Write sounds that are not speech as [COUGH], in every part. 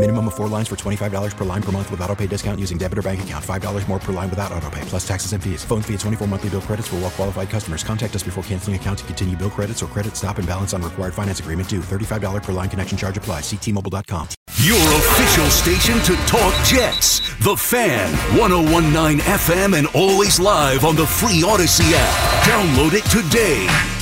Minimum of four lines for $25 per line per month with auto pay discount using debit or bank account. $5 more per line without auto pay, plus taxes and fees. Phone fee at 24 monthly bill credits for well qualified customers. Contact us before canceling account to continue bill credits or credit stop and balance on required finance agreement due. $35 per line connection charge applies. Ctmobile.com. Your official station to talk Jets. The Fan, 1019 FM and always live on the free Audacy app. Download it today.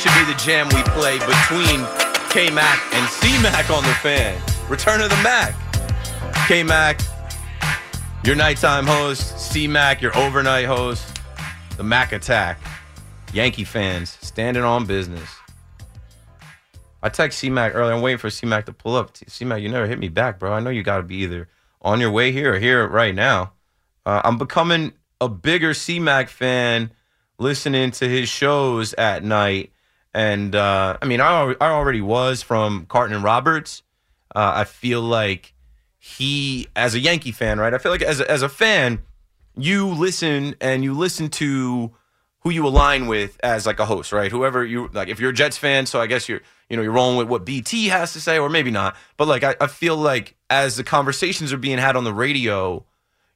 Should be the jam we play between K Mac and C Mac on the fan. Return of the Mac. K Mac, your nighttime host. C Mac, your overnight host. The Mac Attack. Yankee fans standing on business. I text C Mac earlier. I'm waiting for C Mac to pull up. C Mac, you never hit me back, bro. I know you got to be either on your way here or here right now. Uh, I'm becoming a bigger C Mac fan listening to his shows at night. And uh, I mean, I, I already was from Carton and Roberts. Uh, I feel like he, as a Yankee fan, right? I feel like as a, as a fan, you listen and you listen to who you align with as like a host, right? Whoever you like, if you're a Jets fan, so I guess you're you know you're rolling with what BT has to say, or maybe not. But like, I, I feel like as the conversations are being had on the radio,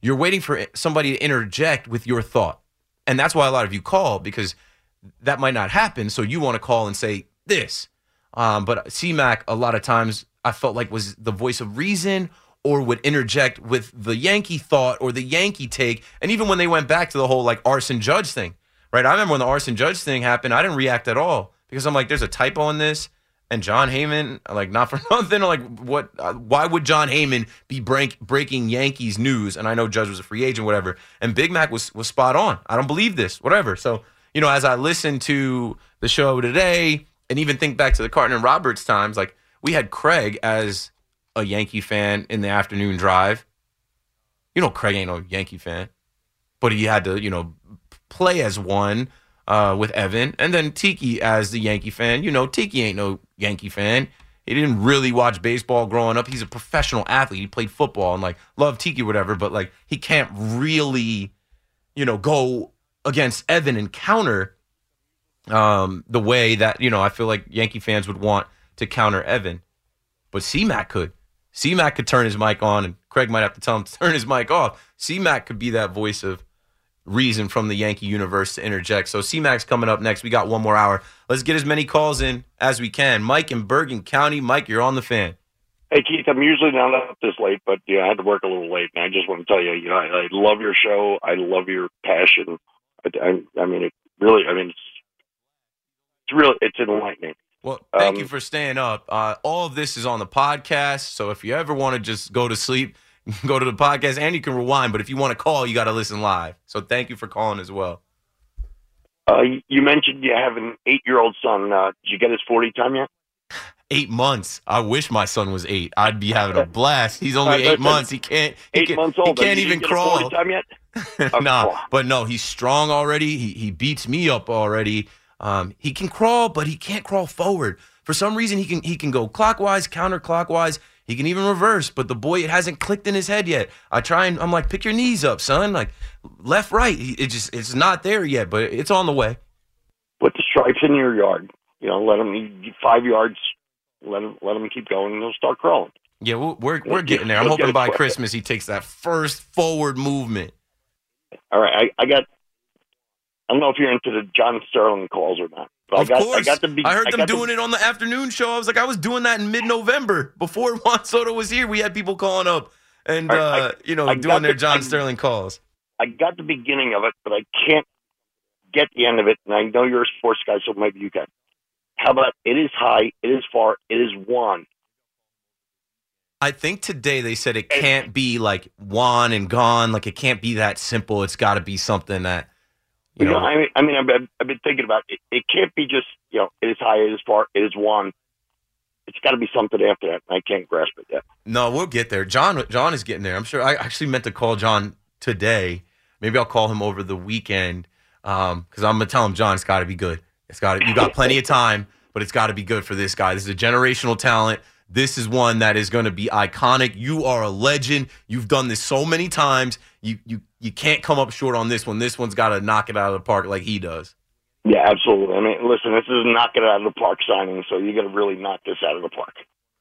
you're waiting for somebody to interject with your thought. And that's why a lot of you call because that might not happen. So you want to call and say this. Um, but CMAC, a lot of times, I felt like was the voice of reason or would interject with the Yankee thought or the Yankee take. And even when they went back to the whole like arson judge thing, right? I remember when the arson judge thing happened, I didn't react at all because I'm like, there's a typo in this. And Jon Heyman, like, not for [LAUGHS] nothing, like, what? Uh, why would Jon Heyman be break, breaking Yankees news? And I know Judge was a free agent, whatever. And Big Mac was was spot on. I don't believe this, whatever. So, you know, as I listen to the show today, and even think back to the Carton and Roberts times, like, we had Craig as a Yankee fan in the afternoon drive. You know, Craig ain't no Yankee fan, but he had to, you know, play as one uh, with Evan, and then Tiki as the Yankee fan. You know, Tiki ain't no Yankee fan. He didn't really watch baseball growing up. He's a professional athlete. He played football and like love Tiki, whatever. But like he can't really, you know, go against Evan and counter um, the way that you know I feel like Yankee fans would want to counter Evan. But C-Mac could. C-Mac could turn his mic on, and Craig might have to tell him [LAUGHS] to turn his mic off. C-Mac could be that voice of reason from the Yankee universe to interject. So C-Mac's coming up next. We got one more hour. Let's get as many calls in as we can. Mike in Bergen County. Mike, you're on the fan. Hey Keith, I'm usually not up this late, but yeah, I had to work a little late, and I just want to tell you, you know, I, I love your show. I love your passion. I, I, I mean, it really, I mean, it's, it's really, it's enlightening. Well, thank Um, you for staying up. Uh, all of this is on the podcast. So if you ever want to just go to sleep, [LAUGHS] go to the podcast and you can rewind. But if you want to call, you got to listen live. So thank you for calling as well. Uh, you mentioned you have an eight-year-old son. Uh, did you get his 40 time yet? Eight months. I wish my son was eight. I'd be having a [LAUGHS] blast. He's only Uh, eight months. He can't. He Eight can, months old. He can't even didn't get a 40 crawl. time yet? [LAUGHS] nah, but no, he's strong already. He he beats me up already. Um, he can crawl, but he can't crawl forward. For some reason, he can he can go clockwise, counterclockwise. He can even reverse, but the boy, it hasn't clicked in his head yet. I try and I'm like, pick your knees up, son. Like left, right. It just it's not there yet, but it's on the way. Put the stripes in your yard. You know, let him five yards. Let him let him keep going, and he'll start crawling. Yeah, we're we're, we're getting there. I'm hoping by. Christmas he takes that first forward movement. All right, I, I got. I don't know if you're into the John Sterling calls or not, But of I got, course. I got the. Be- I heard them got the- doing it on the afternoon show. I was like, I was doing that in mid-November before [LAUGHS] Juan Soto was here. We had people calling up and I- uh, I- you know I doing their the- John I- Sterling calls. I got the beginning of it, but I can't get the end of it. And I know you're a sports guy, so maybe you can. How about it is high, it is far, it is one. I think today they said it can't be like Juan and gone. Like it can't be that simple. It's got to be something that you You know, know. I mean, I mean, I've, been- I've been thinking about it. It can't be just you know, it is high, it is far, it is one. It's got to be something after that. I can't grasp it yet. No, we'll get there. John John is getting there. I'm sure. I actually meant to call John today. Maybe I'll call him over the weekend um, because I'm gonna tell him John, it's got to be good. It's got. You got plenty of time, but it's got to be good for this guy. This is a generational talent. This is one that is going to be iconic. You are a legend. You've done this so many times. You you you can't come up short on this one. This one's got to knock it out of the park like he does. Yeah, absolutely. I mean, listen, this is knock it out of the park signing, so you're going to really knock this out of the park.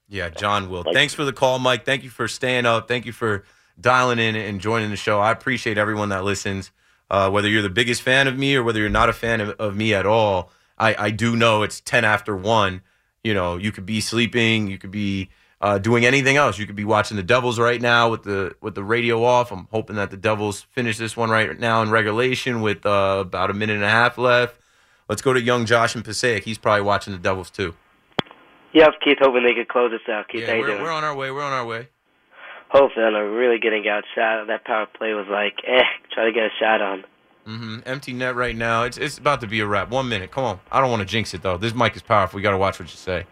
Yeah, John will. Like- Thanks for the call, Mike. Thank you for staying up. Thank you for dialing in and joining the show. I appreciate everyone that listens. Uh, whether you're the biggest fan of me or whether you're not a fan of, of me at all, I, I do know it's 10 after 1. You know, you could be sleeping, you could be uh, doing anything else. You could be watching the Devils right now with the with the radio off. I'm hoping that the Devils finish this one right now in regulation with uh, about a minute and a half left. Let's go to young Josh and Passaic. He's probably watching the Devils too. Yep, Keith, hoping they could close us out. Keith, Yeah, we're, we're on our way. We're on our way. Hopefully, I'm really getting outshot. That power play was like, eh, try to get a shot on. Hmm Empty net right now. It's it's about to be a wrap. One minute. Come on. I don't want to jinx it though. This mic is powerful. We got to watch what you say.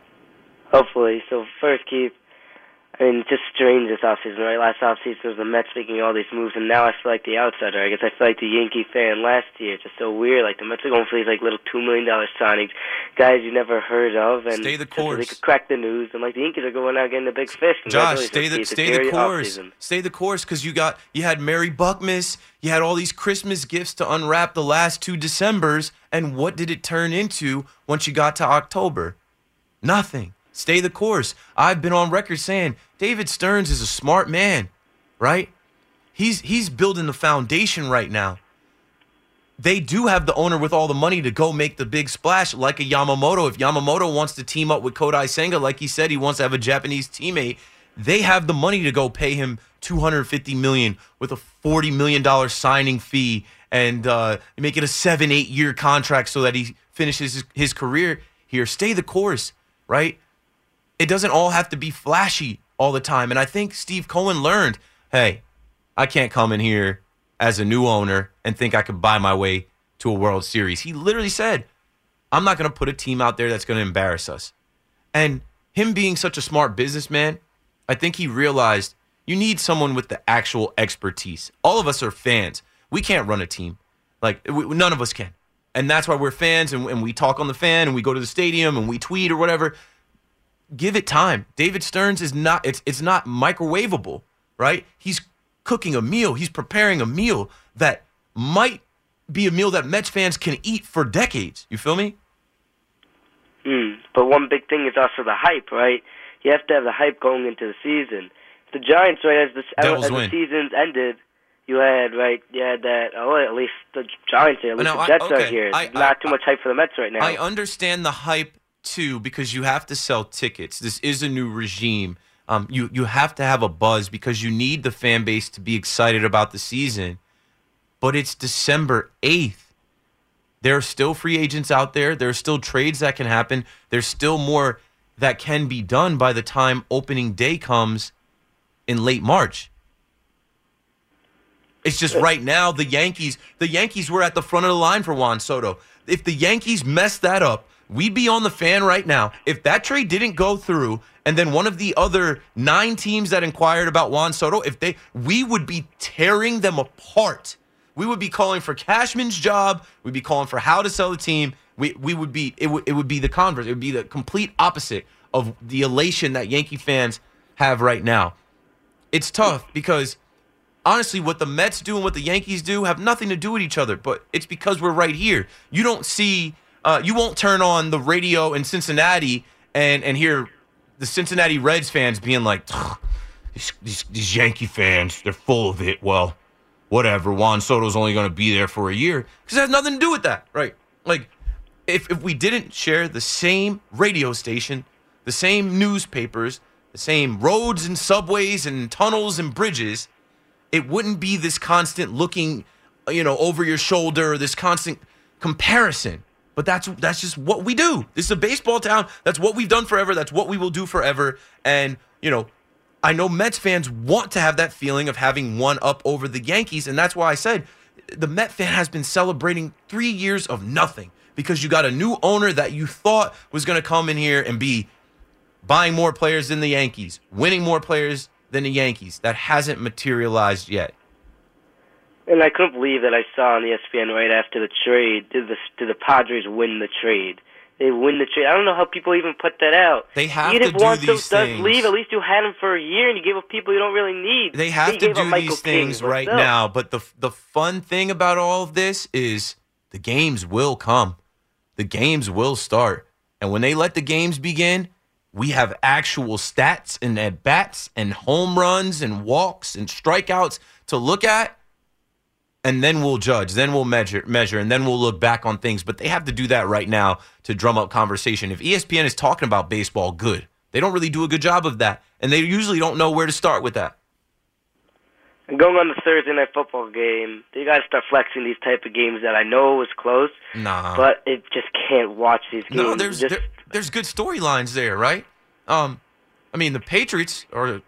Hopefully. So first, Keith, I mean, just strange this offseason, right? Last offseason was the Mets making all these moves, and now I feel like the outsider. I guess I feel like the Yankee fan last year. It's just so weird. Like the Mets are going for these like little two million dollar signings, guys you never heard of, and Stay the so they could crack the news. And like the Yankees are going out getting the big fish. Josh, stay the stay the course. offseason. Stay the course because you got you had Mary Buckmas. You had all these Christmas gifts to unwrap the last two Decembers, and what did it turn into once you got to October? Nothing. Stay the course. I've been on record saying David Stearns is a smart man, right? He's he's building the foundation right now. They do have the owner with all the money to go make the big splash, like a Yamamoto. If Yamamoto wants to team up with Kodai Senga, like he said, he wants to have a Japanese teammate. They have the money to go pay him 250 million with a 40 million dollar signing fee and uh, make it a seven, eight year contract so that he finishes his, his career here. Stay the course, right? It doesn't all have to be flashy all the time. And I think Steve Cohen learned, hey, I can't come in here as a new owner and think I could buy my way to a World Series. He literally said, I'm not going to put a team out there that's going to embarrass us. And him being such a smart businessman, I think he realized you need someone with the actual expertise. All of us are fans. We can't run a team. Like, we, none of us can. And that's why we're fans and, and we talk on the fan and we go to the stadium and we tweet or whatever. Give it time. David Stearns is not, it's, it's not microwavable, right? He's cooking a meal. He's preparing a meal that might be a meal that Mets fans can eat for decades. You feel me? Hmm. But one big thing is also the hype, right? You have to have the hype going into the season. The Giants, right, as the as the seasons ended, you had right, you had that. Oh, at least the Giants at least No, the I- Jets are here. I- Not I- too much hype for the Mets right now. I understand the hype too because you have to sell tickets. This is a new regime. Um, you you have to have a buzz because you need the fan base to be excited about the season. But it's December eighth. There are still free agents out there. There are still trades that can happen. There's still more that can be done by the time opening day comes in late March. It's just right now the Yankees. The Yankees were at the front of the line for Juan Soto. If the Yankees mess that up, we'd be on the fan right now. If that trade didn't go through, and then one of the other nine teams that inquired about Juan Soto, if they, we would be tearing them apart. We would be calling for Cashman's job. We'd be calling for Hal to sell the team. We we would be it would it would be the converse. It would be the complete opposite of the elation that Yankee fans have right now. It's tough because honestly, what the Mets do and what the Yankees do have nothing to do with each other. But it's because we're right here. You don't see, uh, you won't turn on the radio in Cincinnati and and hear the Cincinnati Reds fans being like, these, these, these Yankee fans, they're full of it. Well, whatever. Juan Soto's only going to be there for a year because it has nothing to do with that, right? Like. if, if we didn't share the same radio station, the same newspapers, the same roads and subways and tunnels and bridges, it wouldn't be this constant looking, you know, over your shoulder, this constant comparison. But that's that's just what we do. This is a baseball town. That's what we've done forever. That's what we will do forever. And you know, I know Mets fans want to have that feeling of having one up over the Yankees, and that's why I said the Met fan has been celebrating three years of nothing because you got a new owner that you thought was going to come in here and be buying more players than the Yankees, winning more players than the Yankees. That hasn't materialized yet. And I couldn't believe that I saw on the ESPN right after the trade. Did the did the Padres win the trade? They win the trade. I don't know how people even put that out. They have even to if do one these does things. leave, at least you had him for a year, and you gave up people you don't really need. They have to do these things right still. now. But the the fun thing about all of this is the games will come. The games will start. And when they let the games begin, we have actual stats and at bats and home runs and walks and strikeouts to look at. And then we'll judge, then we'll measure, measure, and then we'll look back on things. But they have to do that right now to drum up conversation. If ESPN is talking about baseball, good. They don't really do a good job of that, and they usually don't know where to start with that. And going on the Thursday night football game, you got to start flexing these type of games that I know was close, Nah. but it just can't watch these games. No, there's Just- there, there's good storylines there, right? Um, I mean, the Patriots are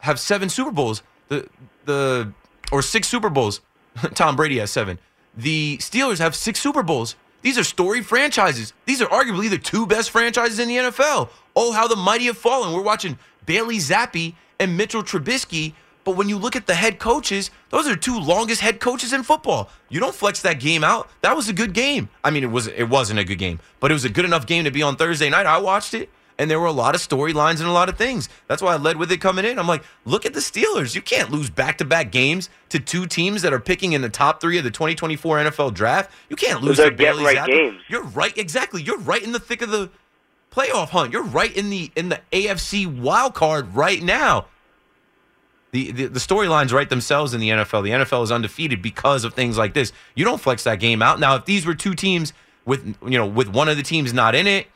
have seven Super Bowls. The the or six Super Bowls. [LAUGHS] Tom Brady has seven. The Steelers have six Super Bowls. These are storied franchises. These are arguably the two best franchises in the NFL. Oh, how the mighty have fallen. We're watching Bailey Zappe and Mitchell Trubisky. But when you look at the head coaches, those are two longest head coaches in football. You don't flex that game out. That was a good game. I mean, it was it wasn't a good game, but it was a good enough game to be on Thursday night. I watched it, and there were a lot of storylines and a lot of things. That's why I led with it coming in. I'm like, look at the Steelers. You can't lose back-to-back games to two teams that are picking in the top three of the 2024 NFL draft. You can't lose to Bailey get-right Zappe. games. You're right, exactly. You're right in the thick of the playoff hunt. You're right in the in the AFC wild card right now. The, the, the storylines write themselves in the NFL. The NFL is undefeated because of things like this. You don't flex that game out. Now, if these were two teams with you know with one of the teams not in it,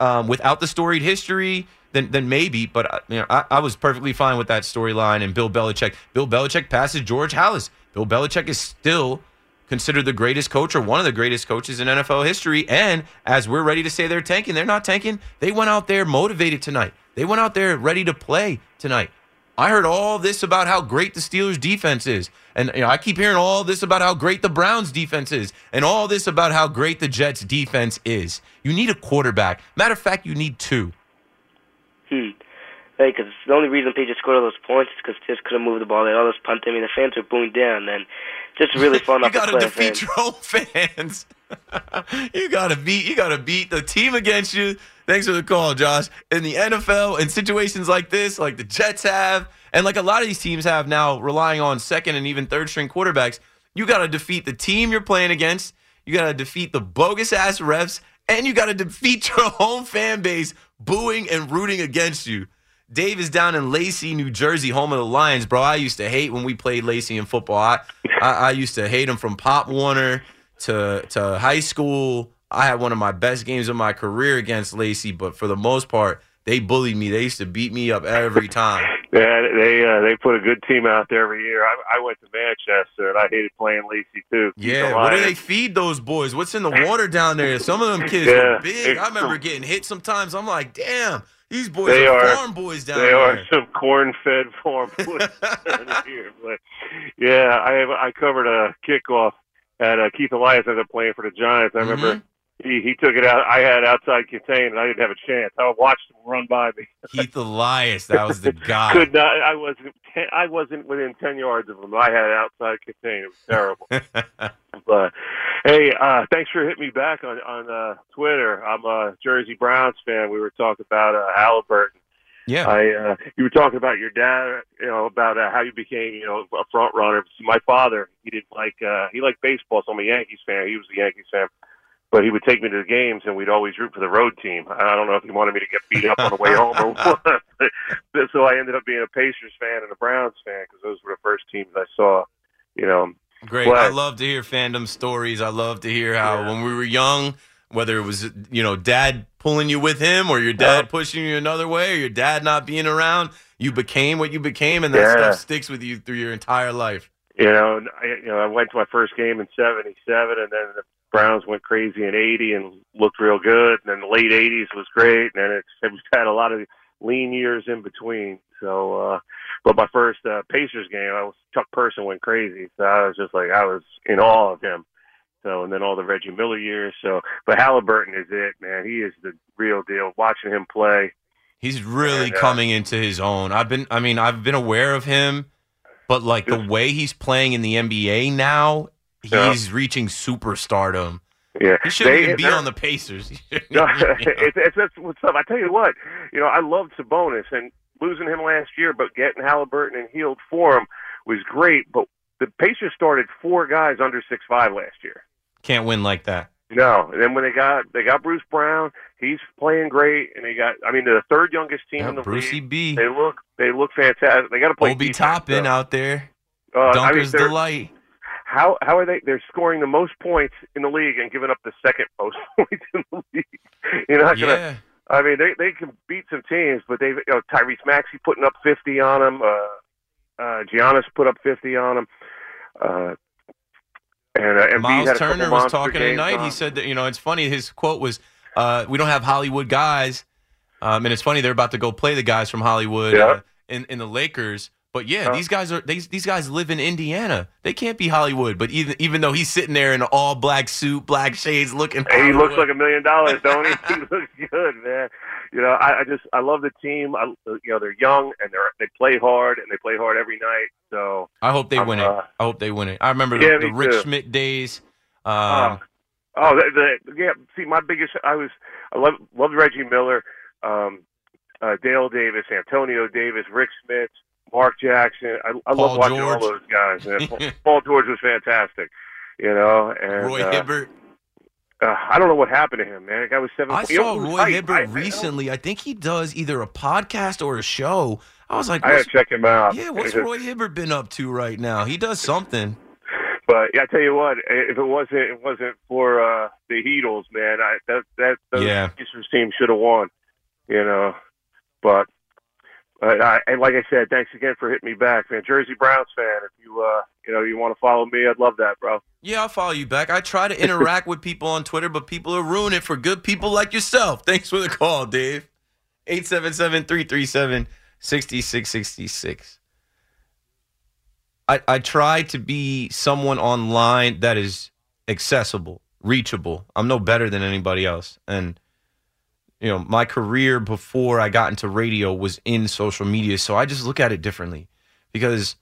um, without the storied history, then then maybe. But uh, you know, I, I was perfectly fine with that storyline. And Bill Belichick, Bill Belichick passes George Halas. Bill Belichick is still considered the greatest coach or one of the greatest coaches in NFL history. And as we're ready to say they're tanking, they're not tanking. They went out there motivated tonight. They went out there ready to play tonight. I heard all this about how great the Steelers defense is. And you know, I keep hearing all this about how great the Browns defense is and all this about how great the Jets defense is. You need a quarterback. Matter of fact, you need two. Hmm. Because the only reason Patriots scored all those points is because just couldn't move the ball. They had all those punt. I mean, the fans were booing down. And just really [LAUGHS] fun you got to defeat your own [LAUGHS] fans. you got to beat you got to beat the team against you. Thanks for the call, Josh. In the NFL, in situations like this, like the Jets have, and like a lot of these teams have now, relying on second and even third string quarterbacks, you got to defeat the team you're playing against. You got to defeat the bogus ass refs, and you got to defeat [LAUGHS] your home fan base booing and rooting against you. Dave is down in Lacey, New Jersey, home of the Lions, bro. I used to hate when we played Lacey in football. I, I, I used to hate them from Pop Warner to to high school. I had one of my best games of my career against Lacey, but for the most part, they bullied me. They used to beat me up every time. Yeah, they uh, they put a good team out there every year. I, I went to Manchester and I hated playing Lacey too. Yeah, what do they feed those boys? What's in the water down there? Some of them kids Yeah, were big. I remember getting hit sometimes. I'm like, damn, these boys They are, are farm boys down here. They there. are some corn-fed [LAUGHS] farm boys down [LAUGHS] here. But yeah, I I covered a kickoff at uh, Keith Elias ended up playing for the Giants. I remember Mm-hmm. He he took it out. I had outside contain and I didn't have a chance. I watched him run by me. Keith Elias, that was the [LAUGHS] guy. Could not. I wasn't. Ten, I wasn't within ten yards of him. I had outside contain. It was terrible. [LAUGHS] but hey, uh, thanks for hitting me back on on uh, Twitter. I'm a Jersey Browns fan. We were talking about uh, Halliburton. Yeah. I uh, you were talking about your dad, you know, about uh, how you became, you know, a front runner. My father, he didn't like uh, he liked baseball, so I'm a Yankees fan. He was a Yankees fan. But he would take me to the games, and we'd always root for the road team. I don't know if he wanted me to get beat up on the way home or [LAUGHS] what. so I ended up being a Pacers fan and a Browns fan because those were the first teams I saw. You know, Great. But- I love to hear fandom stories. I love to hear how when we were young, whether it was you know dad pulling you with him or your dad pushing you another way or your dad not being around. You became what you became, and that Yeah. stuff sticks with you through your entire life. You know, and I, you know, I went to my first game in '77, and then the Browns went crazy in '80 and looked real good. And then the late '80s was great, and then it's we've had a lot of lean years in between. So, uh, but my first uh, Pacers game, I was Chuck Person went crazy, so I was just like I was in awe of him. So, and then all the Reggie Miller years. So, but Halliburton is it, man. He is the real deal. Watching him play, He's really And, uh, coming into his own. I've been, I mean, I've been aware of him, but like the way he's playing in the NBA now, Yeah. he's reaching superstardom. Yeah, He shouldn't They- even be on the Pacers. [LAUGHS] [LAUGHS] no, it's, it's that's what's up. I tell you what, you know, I loved Sabonis and losing him last year, but getting Halliburton and Hield for him was great. But the Pacers started four guys under six five last year. Can't win like that. No, and then when they got they got Bruce Brown, he's playing great, and they got I mean the third youngest team Yeah, in the Brucey league. B. They look they look fantastic. They got to play Obi defense, Toppin though. out there. Uh, I mean, Dunker's delight. How how are they? They're scoring the most points in the league and giving up the second most [LAUGHS] points in the league. You're not gonna. Yeah. I mean, they they can beat some teams, but they you know Tyrese Maxey putting up 50 on them. Uh, uh, Giannis put up 50 on them. Uh, and uh, Embiid Miles had a couple Turner was talking tonight. on. He said that you know it's funny. His quote was, uh, "We don't have Hollywood guys," um, and it's funny they're about to go play the guys from Hollywood Yeah. uh, in in the Lakers. But yeah, Huh? these guys are these these guys live in Indiana. They can't be Hollywood. But even even though he's sitting there in an all black suit, black shades, looking, Hey, he looks like a million dollars, [LAUGHS] don't he? [LAUGHS] he looks good, man. You know, I, I just I love the team. I, you know, they're young and they're they play hard and they play hard every night. So I hope they I'm, win it. uh, I hope they win it. I remember Yeah, the, the Rick too. Smits days. Um, Oh, oh, the, the, yeah. See, my biggest, I was, I love, loved Reggie Miller, um, uh, Dale Davis, Antonio Davis, Rik Smits, Mark Jackson. I, I love watching George. all those guys. Man. [LAUGHS] Paul, Paul George was fantastic, you know. And Roy uh, Hibbert. Uh, I don't know what happened to him, man. The guy was seven. I you saw Roy tight. Hibbert I- I- recently. I think he does either a podcast or a show. I was like, I gotta check him out. yeah, what's Roy Hibbert been up to right now? He does something. But yeah, I tell you what, if it wasn't it wasn't for uh, the Heatles, man, I, that that those Yeah. Pacers team should have won, you know. But but I, and like I said, thanks again for hitting me back, man. Jersey Browns fan. If you uh you know you want to follow me, I'd love that, bro. Yeah, I'll follow you back. I try to interact with people on Twitter, but people are ruining it for good people like yourself. Thanks for the call, Dave. 877 337 6666. I, I try to be someone online that is accessible, reachable. I'm no better than anybody else. And, you know, my career before I got into radio was in social media. So I just look at it differently because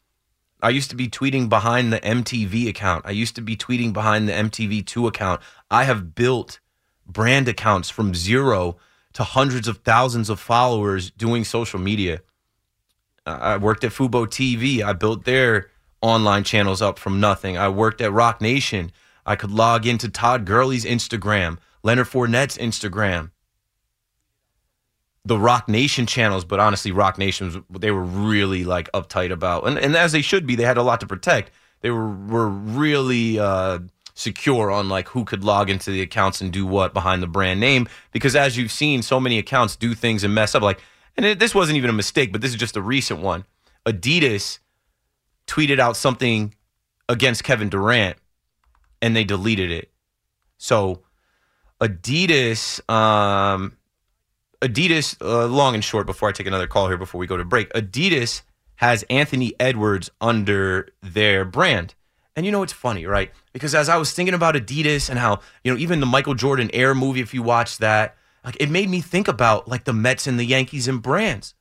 I used to be tweeting behind the MTV account. I used to be tweeting behind the MTV2 account. I have built brand accounts from zero to hundreds of thousands of followers doing social media. I worked at Fubo TV. I built their online channels up from nothing. I worked at Roc Nation. I could log into Todd Gurley's Instagram, Leonard Fournette's Instagram, the Roc Nation channels. But honestly, Roc Nation was they were really like uptight about, and, and as they should be. They had a lot to protect. They were were really uh, secure on like who could log into the accounts and do what behind the brand name. Because as you've seen, so many accounts do things and mess up. Like, and it, this wasn't even a mistake, but this is just a recent one. Adidas tweeted out something against Kevin Durant and they deleted it. So Adidas, um, Adidas, uh, long and short, before I take another call here, before we go to break, Adidas has Anthony Edwards under their brand. And you know, it's funny, right? Because as I was thinking about Adidas and how, you know, even the Michael Jordan Air movie, if you watch that, like it made me think about like the Mets and the Yankees and brands.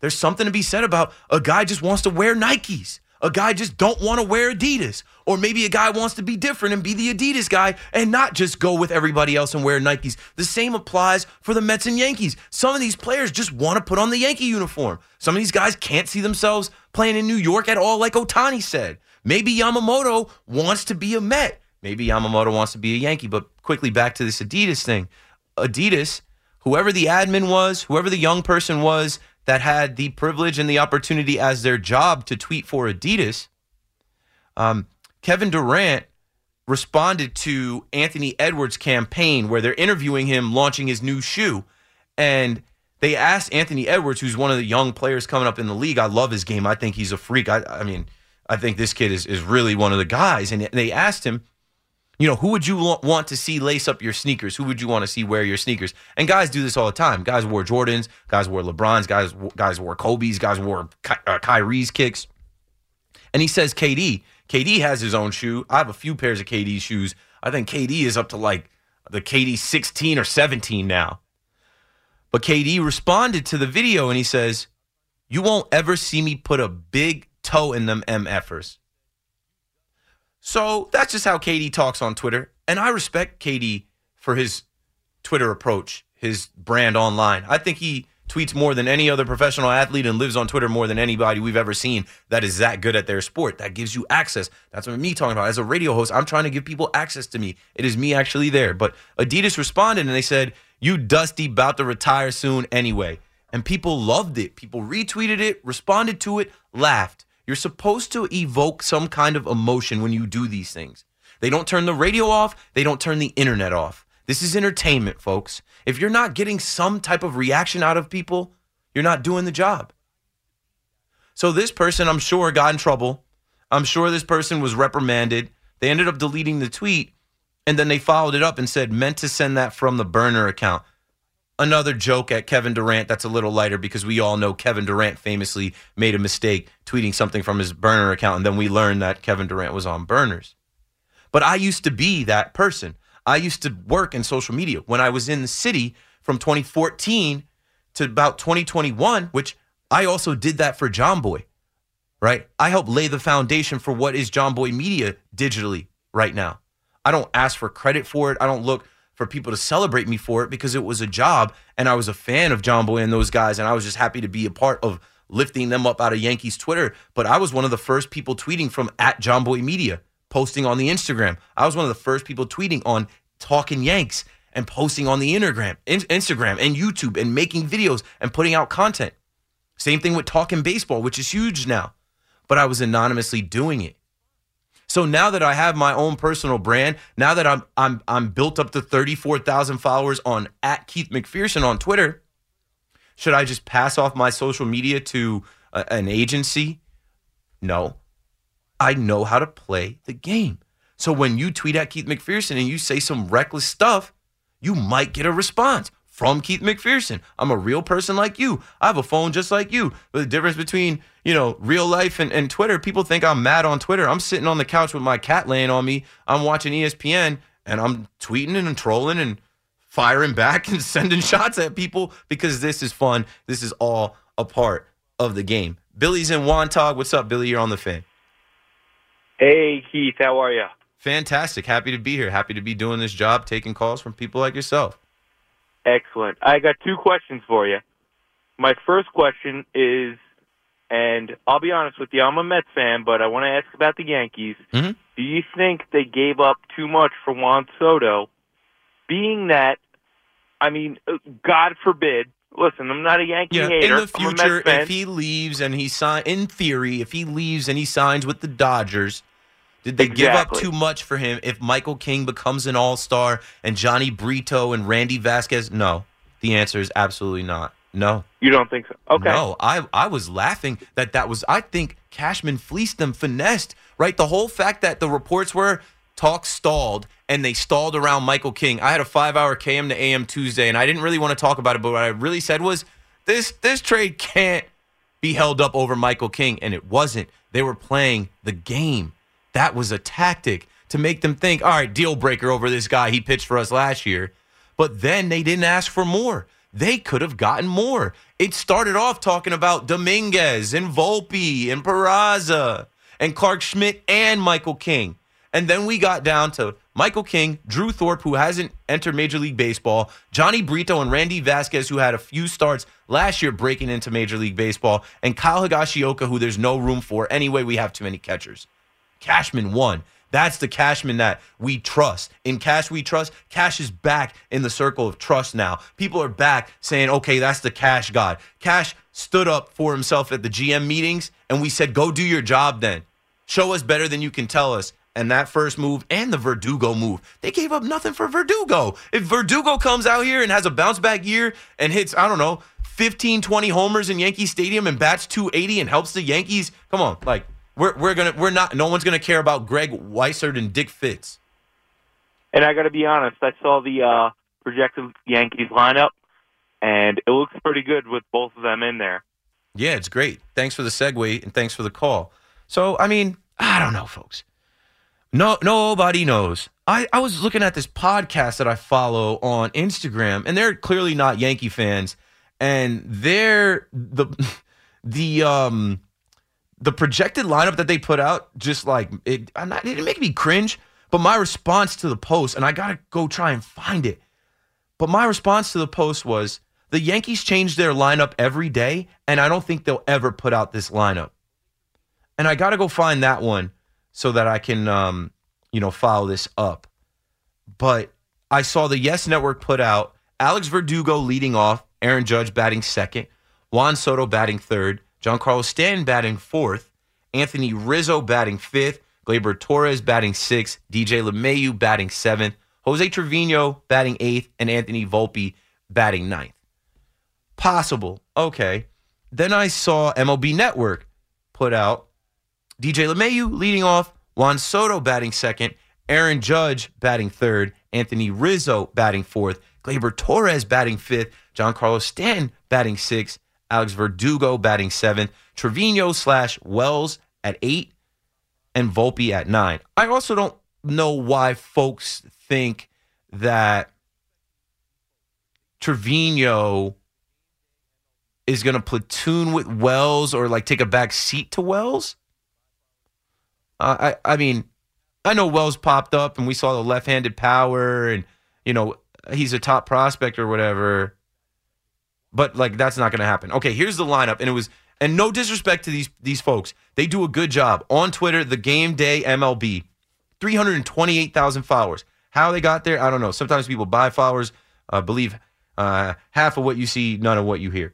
There's something to be said about a guy just wants to wear Nikes. A guy just don't want to wear Adidas. Or maybe a guy wants to be different and be the Adidas guy and not just go with everybody else and wear Nikes. The same applies for the Mets and Yankees. Some of these players just want to put on the Yankee uniform. Some of these guys can't see themselves playing in New York at all, like Ohtani said. Maybe Yamamoto wants to be a Met. Maybe Yamamoto wants to be a Yankee. But quickly back to this Adidas thing. Adidas, whoever the admin was, whoever the young person was that had the privilege and the opportunity as their job to tweet for Adidas, um, Kevin Durant responded to Anthony Edwards' campaign where they're interviewing him launching his new shoe. And they asked Anthony Edwards, who's one of the young players coming up in the league. I love his game. I think he's a freak. I, I mean, I think this kid is, is really one of the guys. And they asked him, you know, who would you want to see lace up your sneakers? Who would you want to see wear your sneakers? And guys do this all the time. Guys wore Jordans, guys wore LeBrons, guys guys wore Kobe's, guys wore Ky- uh, Kyrie's kicks. And he says KD. KD has his own shoe. I have a few pairs of KD shoes. I think KD is up to like the KD 16 or 17 now. But KD responded to the video and he says, You won't ever see me put a big toe in them MFers. So that's just how KD talks on Twitter. And I respect KD for his Twitter approach, his brand online. I think he tweets more than any other professional athlete and lives on Twitter more than anybody we've ever seen that is that good at their sport. That gives you access. That's what me talking about. As a radio host, I'm trying to give people access to me. It is me actually there. But Adidas responded and they said, You dusty, about to retire soon anyway. And people loved it. People retweeted it, responded to it, laughed. You're supposed to evoke some kind of emotion when you do these things. They don't turn the radio off, they don't turn the internet off. This is entertainment, folks. If you're not getting some type of reaction out of people, you're not doing the job. So this person, I'm sure, got in trouble. I'm sure this person was reprimanded. They ended up deleting the tweet and then they followed it up and said, meant to send that from the burner account another joke at Kevin Durant that's a little lighter because we all know Kevin Durant famously made a mistake tweeting something from his burner account, and then we learned that Kevin Durant was on burners. But I used to be that person. I used to work in social media when I was in the city from 2014 to about 2021, which I also did that for Jomboy, right? I helped lay the foundation for what is Jomboy Media digitally right now. I don't ask for credit for it. I don't look for people to celebrate me for it because it was a job and I was a fan of Jomboy and those guys and I was just happy to be a part of lifting them up out of Yankees Twitter. But I was one of the first people tweeting from at Jomboy Media, posting on the Instagram. I was one of the first people tweeting on Talking Yanks and posting on the Instagram, Instagram and YouTube and making videos and putting out content. Same thing with Talking Baseball, which is huge now. But I was anonymously doing it. So now that I have my own personal brand, now that I'm I'm I'm built up to 34,000 followers on at Keith McPherson on Twitter, should I just pass off my social media to a, an agency? No. I know how to play the game. So when you tweet at Keith McPherson and you say some reckless stuff, you might get a response from Keith McPherson. I'm a real person like you. I have a phone just like you. But the difference between, you know, real life and, and Twitter, people think I'm mad on Twitter. I'm sitting on the couch with my cat laying on me. I'm watching ESPN and I'm tweeting and trolling and firing back [LAUGHS] and sending shots at people because this is fun. This is all a part of the game. Billy's in Wantagh. What's up, Billy? You're on the fan. Hey, Keith. How are you? Fantastic. Happy to be here. Happy to be doing this job, taking calls from people like yourself. Excellent. I got two questions for you. My first question is, and I'll be honest with you, I'm a Mets fan, but I want to ask about the Yankees. Mm-hmm. Do you think they gave up too much for Juan Soto? Being that, I mean, uh, God forbid. Listen, I'm not a Yankee yeah, hater. In the future, if he leaves and he sign, in theory, if he leaves and he signs with the Dodgers, did they exactly. give up too much for him if Michael King becomes an all star and Jhony Brito and Randy Vasquez? No. The answer is absolutely not. No. You don't think so? Okay. No, I, I was laughing that that was, I think Cashman fleeced them, finessed, right? The whole fact that the reports were talk stalled and they stalled around Michael King. I had a five hour KM to AM Tuesday and I didn't really want to talk about it, but what I really said was this, this trade can't be held up over Michael King. And it wasn't. They were playing the game. That was a tactic to make them think, all right, deal breaker over this guy. He pitched for us last year. But then they didn't ask for more. They could have gotten more. It started off talking about Dominguez and Volpe and Peraza and Clarke Schmidt and Michael King. And then we got down to Michael King, Drew Thorpe, who hasn't entered Major League Baseball, Jhony Brito and Randy Vasquez, who had a few starts last year breaking into Major League Baseball, and Kyle Higashioka, who there's no room for. Anyway, we have too many catchers. Cashman won. That's the Cashman that we trust. In Cash we trust, Cash is back in the circle of trust now. People are back saying, okay, that's the Cash God. Cash stood up for himself at the GM meetings, and we said, go do your job then. Show us better than you can tell us. and that first move and the Verdugo move. They gave up nothing for Verdugo. If Verdugo comes out here and has a bounce back year and hits, I don't know, 15, 20 homers in Yankee Stadium and bats 280 and helps the Yankees, come on, like we're we're gonna we're not no one's gonna care about Greg Weissert and Dick Fitz. And I got to be honest, I saw the uh, projected Yankees lineup, and it looks pretty good with both of them in there. Yeah, it's great. Thanks for the segue and thanks for the call. So, I mean, I don't know, folks. No, nobody knows. I, I was looking at this podcast that I follow on Instagram, and they're clearly not Yankee fans, and they're the [LAUGHS] the um the projected lineup that they put out just like it. I'm not, it didn't make me cringe, but my response to the post, and I gotta go try and find it. But my response to the post was the Yankees change their lineup every day, and I don't think they'll ever put out this lineup. And I got to go find that one so that I can, um, you know, follow this up. But I saw the Yes Network put out Alex Verdugo leading off, Aaron Judge batting second, Juan Soto batting third, Giancarlo Stanton batting fourth, Anthony Rizzo batting fifth, Gleyber Torres batting sixth, DJ LeMahieu batting seventh, Jose Trevino batting eighth, and Anthony Volpe batting ninth. Possible. Okay. Then I saw MLB Network put out DJ LeMahieu leading off, Juan Soto batting second, Aaron Judge batting third, Anthony Rizzo batting fourth, Gleyber Torres batting fifth, Giancarlo Stanton batting sixth, Alex Verdugo batting seventh, Trevino slash Wells at eight, and Volpe at nine. I also don't know why folks think that Trevino is going to platoon with Wells or like take a back seat to Wells. Uh, I I mean, I know Wells popped up and we saw the left-handed power and you know he's a top prospect or whatever. But like that's not going to happen. Okay, here's the lineup, and it was and no disrespect to these these folks, they do a good job on Twitter. The Game Day MLB, three hundred twenty-eight thousand followers. How they got there, I don't know. Sometimes people buy followers. Uh, believe uh, half of what you see, none of what you hear.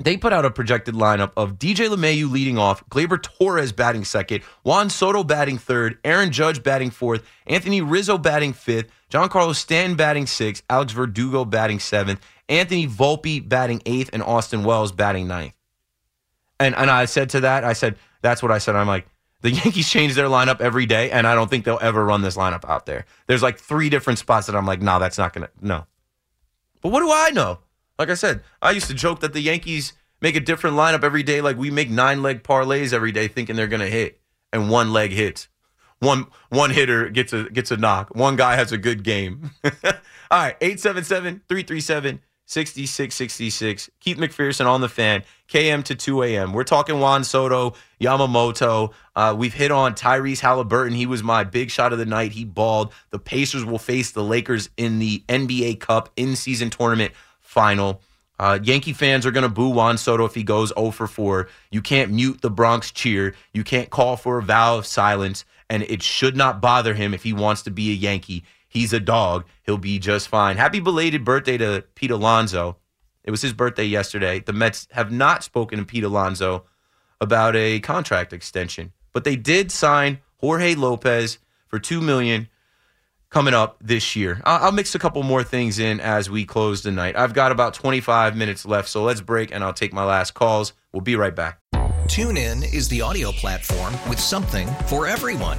They put out a projected lineup of DJ LeMahieu leading off, Gleyber Torres batting second, Juan Soto batting third, Aaron Judge batting fourth, Anthony Rizzo batting fifth, Giancarlo Stanton batting sixth, Alex Verdugo batting seventh, Anthony Volpe batting eighth, and Austin Wells batting ninth. And and I said to that, I said, that's what I said. I'm like, the [LAUGHS] Yankees change their lineup every day, and I don't think they'll ever run this lineup out there. There's like three different spots that I'm like, no, that's not gonna no. But what do I know? Like I said, I used to joke that the Yankees make a different lineup every day, like we make nine leg parlays every day, thinking they're gonna hit, and one leg hits. One one hitter gets a gets a knock. One guy has a good game. [LAUGHS] All right, 877-337 6666. Keith McPherson on the fan, KM to 2 a.m. We're talking Juan Soto, Yamamoto. Uh, we've hit on Tyrese Halliburton. He was my big shot of the night. He balled. The Pacers will face the Lakers in the NBA Cup in season tournament final. Uh, Yankee fans are going to boo Juan Soto if he goes 0 for 4. You can't mute the Bronx cheer. You can't call for a vow of silence. And it should not bother him if he wants to be a Yankee. He's a dog. He'll be just fine. Happy belated birthday to Pete Alonso. It was his birthday yesterday. The Mets have not spoken to Pete Alonso about a contract extension, but they did sign Jorge Lopez for two million coming up this year. I'll mix a couple more things in as we close the night. I've got about 25 minutes left, so let's break and I'll take my last calls. We'll be right back. TuneIn is the audio platform with something for everyone.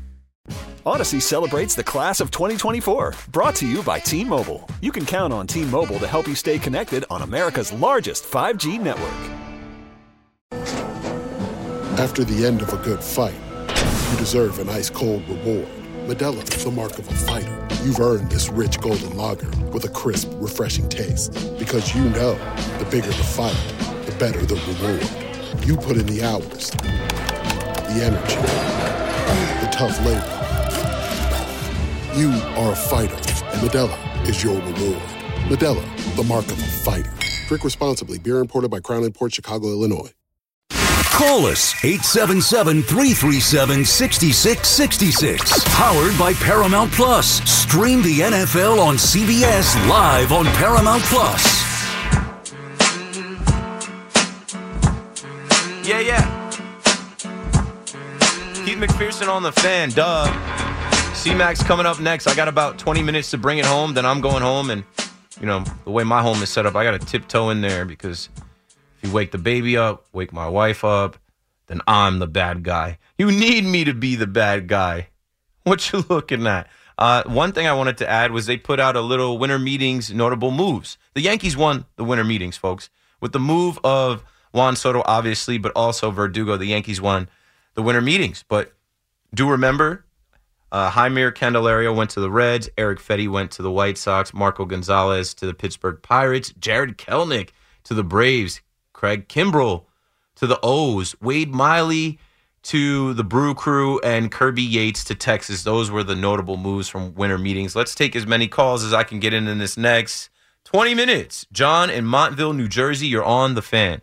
Audacy celebrates the class of 2024, brought to you by T Mobile. You can count on T Mobile to help you stay connected on America's largest 5G network. After the end of a good fight, you deserve an ice cold reward. Modelo is the mark of a fighter. You've earned this rich golden lager with a crisp, refreshing taste. Because you know the bigger the fight, the better the reward. You put in the hours, the energy, the tough labor. You are a fighter, and Modelo is your reward. Modelo, the mark of a fighter. Drink responsibly. Beer imported by Crown Port Chicago, Illinois. Call us 877 337 6666. Powered by Paramount Plus. Stream the NFL on CBS live on Paramount Plus. Yeah, yeah. Keith McPherson on the fan, duh. C-Max coming up next. I got about 20 minutes to bring it home, then I'm going home. And, you know, the way my home is set up, I got to tiptoe in there because if you wake the baby up, wake my wife up, then I'm the bad guy. You need me to be the bad guy. What you [LAUGHS] looking at? Uh, one thing I wanted to add was they put out a little winter meetings notable moves. The Yankees won the winter meetings, folks, with the move of Juan Soto, obviously, but also Verdugo. The Yankees won the winter meetings. But do remember, uh, Jeimer Candelario went to the Reds. Eric Fedde went to the White Sox. Marco Gonzalez to the Pittsburgh Pirates. Jarred Kelenic to the Braves. Craig Kimbrel to the O's. Wade Miley to the Brew Crew and Kirby Yates to Texas. Those were the notable moves from winter meetings. Let's take as many calls as I can get in in this next 20 minutes. John in Montville, New Jersey, you're on the fan.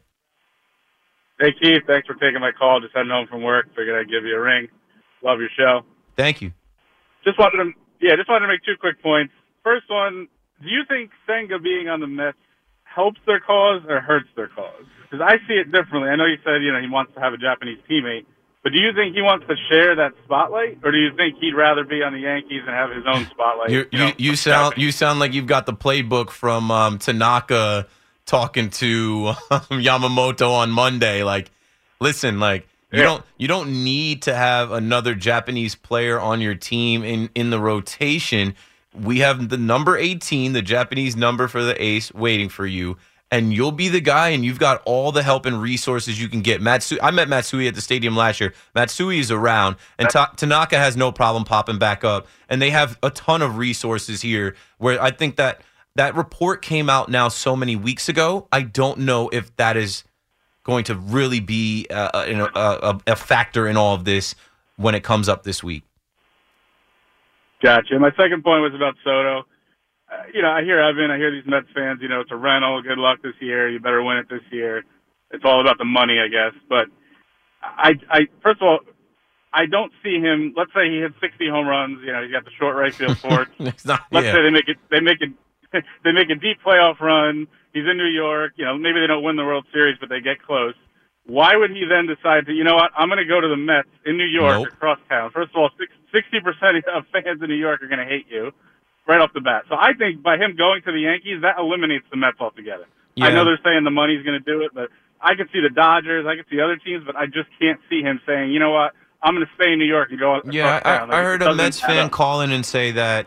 Hey Keith, thanks for taking my call. Just heading home from work. Figured I'd give you a ring. Love your show. Thank you. Just wanted to, yeah, just wanted to make two quick points. First one, do you think Senga being on the Mets helps their cause or hurts their cause? Because I see it differently. I know you said you know he wants to have a Japanese teammate, but do you think he wants to share that spotlight, or do you think he'd rather be on the Yankees and have his own spotlight? You, you, you sound you sound like you've got the playbook from um, Tanaka talking to [LAUGHS] um, Yamamoto on Monday. Like, listen, like you Yeah. don't you don't need to have another Japanese player on your team in in the rotation. We have the number 18, the Japanese number for the ace waiting for you. And you'll be the guy, and you've got all the help and resources you can get. Matsui, I met Matsui at the stadium last year. Matsui is around, and Ta- Tanaka has no problem popping back up. And they have a ton of resources here. Where I think that that report came out now so many weeks ago. I don't know if that is going to really be uh, a, a, a, a factor in all of this when it comes up this week. Gotcha. My second point was about Soto. Uh, you know, I hear Evan, I hear these Mets fans, you know, it's a rental. Good luck this year. You better win it this year. It's all about the money, I guess. But I, I, first of all, I don't see him. Let's say he hits 60 home runs. You know, he's got the short right field. [LAUGHS] It's not, let's yeah. say they make it, they make it, [LAUGHS] they make a deep playoff run. He's in New York. You know, maybe they don't win the World Series, but they get close. Why would he then decide to, you know what, I'm going to go to the Mets in New York Nope. across town? First of all, 60% of fans in New York are going to hate you right off the bat. So I think by him going to the Yankees, that eliminates the Mets altogether. I know they're saying the money's going to do it, but I could see the Dodgers, I could see other teams, but I just can't see him saying, you know what, I'm going to stay in New York and go Yeah. I, I heard a Mets fan up. call in and say that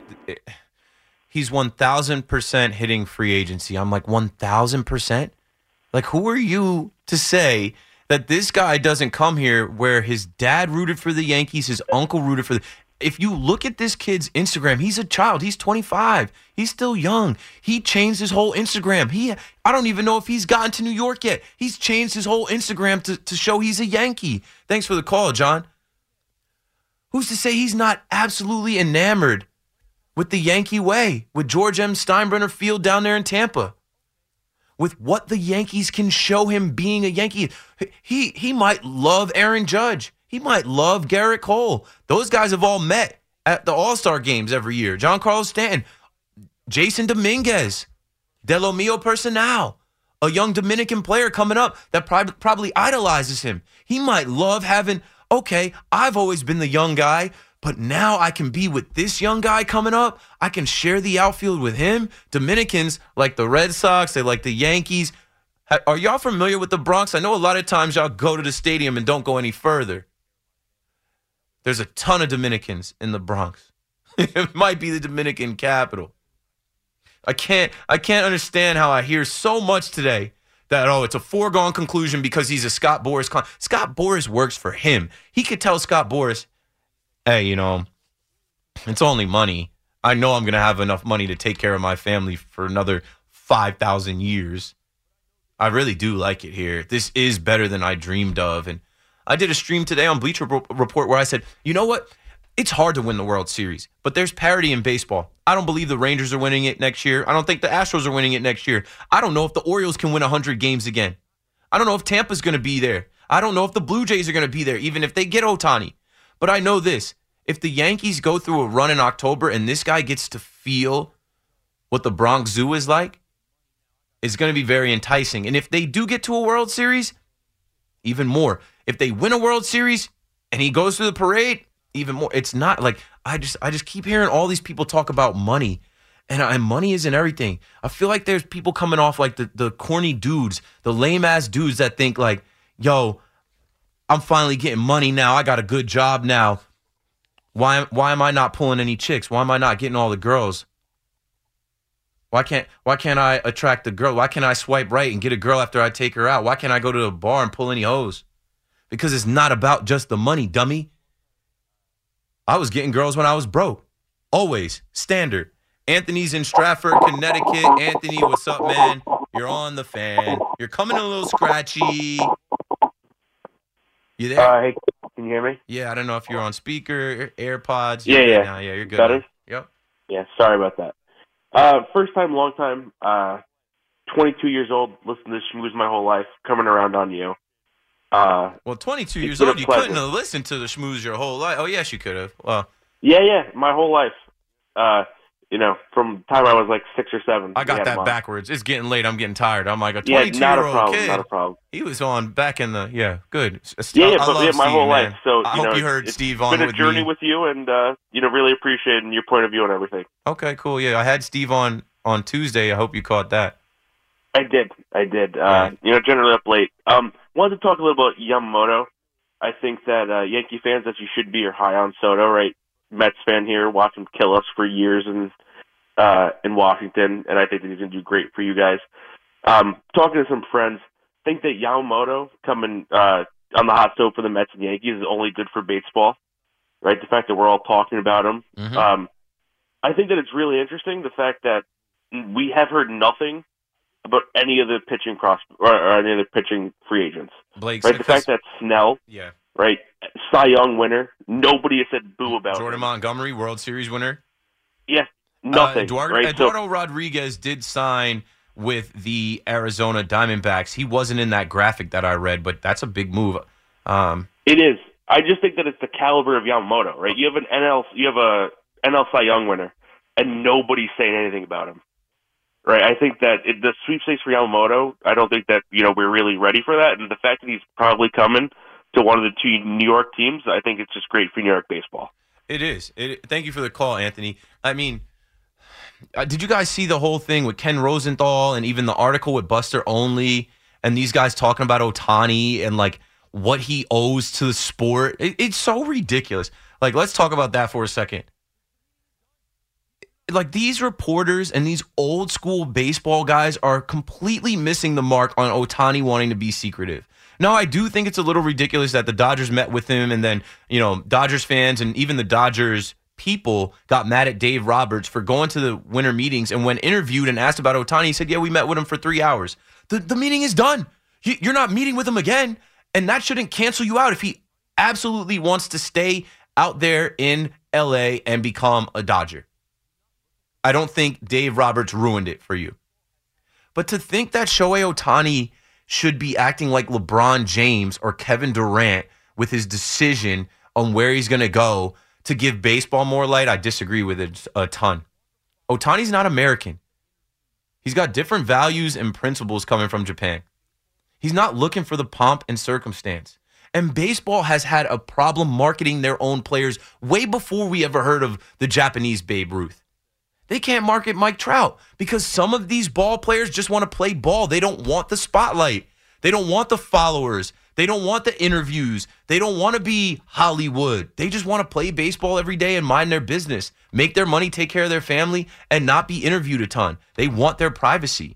he's 1,000% hitting free agency. I'm like, 1,000%? Like, who are you to say that this guy doesn't come here where his dad rooted for the Yankees, his uncle rooted for the. If you look at this kid's Instagram, he's a child. He's 25. He's still young. He changed his whole Instagram. He, I don't even know if he's gotten to New York yet. He's changed his whole Instagram to, to show he's a Yankee. Thanks for the call, John. Who's to say he's not absolutely enamored with the Yankee way, with George M. Steinbrenner Field down there in Tampa? With what the Yankees can show him being a Yankee. He he might love Aaron Judge. He might love Gerrit Cole. Those guys have all met at the All-Star games every year. Giancarlo Stanton, Jasson Dominguez, Delomio Personal, a young Dominican player coming up that prob- probably idolizes him. He might love having, okay, I've always been the young guy, but now I can be with this young guy coming up. I can share the outfield with him. Dominicans like the Red Sox, they like the Yankees. Are y'all familiar with the Bronx? I know a lot of times y'all go to the stadium and don't go any further. There's a ton of Dominicans in the Bronx. [LAUGHS] it might be the Dominican capital. I can't I can't understand how I hear so much today that oh it's a foregone conclusion because he's a Scott Boras con- Scott Boras works for him. He could tell Scott Boras, "Hey, you know, it's only money. I know I'm going to have enough money to take care of my family for another 5,000 years. I really do like it here. This is better than I dreamed of and I did a stream today on Bleacher Report where I said, "You know what? It's hard to win the World Series, but there's parity in baseball. I don't believe the Rangers are winning it next year. I don't think the Astros are winning it next year. I don't know if the Orioles can win 100 games again. I don't know if Tampa's going to be there. I don't know if the Blue Jays are going to be there, even if they get Ohtani. But I know this if the Yankees go through a run in October and this guy gets to feel what the Bronx Zoo is like, it's going to be very enticing. And if they do get to a World Series, even more. If they win a World Series and he goes through the parade, even more. It's not like I just I just keep hearing all these people talk about money. And, and money isn't everything. I feel like there's people coming off like the, the corny dudes, the lame ass dudes that think like, yo, I'm finally getting money now. I got a good job now. Why why am I not pulling any chicks? Why am I not getting all the girls? Why can't why can't I attract the girl? Why can't I swipe right and get a girl after I take her out? Why can't I go to the bar and pull any hoes? Because it's not about just the money, dummy. I was getting girls when I was broke. Always. Standard. Anthony's in Stratford, Connecticut. Anthony, what's up, man? You're on the fan. You're coming a little scratchy. You there? Uh, hey, can you hear me? Yeah, I don't know if you're on speaker, AirPods. Yeah, yeah. now. Yeah, you're good. Better? Yep. Yeah, sorry about that. Uh, first time, long time. Uh, 22 years old. Listened to Schmooze my whole life. Coming around on you. Uh, Well, 22 years old, you pleasure. couldn't have listened to the schmooze your whole life. Oh, yes, you could have. Well, yeah, yeah, my whole life. Uh, you know, from the time I was like six or seven. I got that backwards. It's getting late. I'm getting tired. I'm like a Yeah, 22 not a year old kid. not a problem. He was on back in the yeah, good. Yeah, I- yeah, I but yeah, my Steve, whole man. life. So I you hope know, you heard it's Steve been on a with journey me. with you, and uh, you know, really appreciating your point of view and everything. Okay, cool. Yeah, I had Steve on on Tuesday. I hope you caught that. I did. I did. Uh, You know, generally up late. Um, wanted to talk a little about Yamamoto. I think that uh, Yankee fans that you should be are high on Soto, right? Mets fan here, watch him kill us for years in uh, in Washington, and I think that he's going to do great for you guys. Um, talking to some friends, think that Yamamoto coming uh, on the hot stove for the Mets and Yankees is only good for baseball, right? The fact that we're all talking about him. Mm-hmm. Um, I think that it's really interesting the fact that we have heard nothing about any of the pitching pros or, or any of the pitching free agents. Blake right? The fact that Snell, Yeah. Right, Cy Young winner, nobody has said boo about Jordan him. Montgomery, World Series winner. Yeah, nothing. Uh, Eduardo, right? So- Rodriguez did sign with the Arizona Diamondbacks. He wasn't in that graphic that I read, but that's a big move. Um, It is. I just think that it's the caliber of Yamamoto, right? You have an NL, you have a NL Cy Young winner, and nobody's saying anything about him, right? I think that it, the sweepstakes for Yamamoto, I don't think that you know we're really ready for that, and the fact that he's probably coming to one of the two New York teams, I think it's just great for New York baseball. It is. It, thank you for the call, Anthony. I mean, uh, did you guys see the whole thing with Ken Rosenthal and even the article with Buster Olney and these guys talking about Ohtani and like what he owes to the sport? It, it's so ridiculous. Like, let's talk about that for a second. Like these reporters and these old school baseball guys are completely missing the mark on Ohtani wanting to be secretive. Now, I do think it's a little ridiculous that the Dodgers met with him and then, you know, Dodgers fans and even the Dodgers people got mad at Dave Roberts for going to the winter meetings. And when interviewed and asked about Ohtani, he said, Yeah, we met with him for three hours. The, the meeting is done. You- You're not meeting with him again. And that shouldn't cancel you out if he absolutely wants to stay out there in LA and become a Dodger. I don't think Dave Roberts ruined it for you. But to think that Shohei Ohtani should be acting like LeBron James or Kevin Durant with his decision on where he's going to go to give baseball more light, I disagree with it a ton. Ohtani's not American. He's got different values and principles coming from Japan. He's not looking for the pomp and circumstance. And baseball has had a problem marketing their own players way before we ever heard of the Japanese Babe Ruth. They can't market Mike Trout because some of these ball players just want to play ball. They don't want the spotlight. They don't want the followers. They don't want the interviews. They don't want to be Hollywood. They just want to play baseball every day and mind their business, make their money, take care of their family, and not be interviewed a ton. They want their privacy.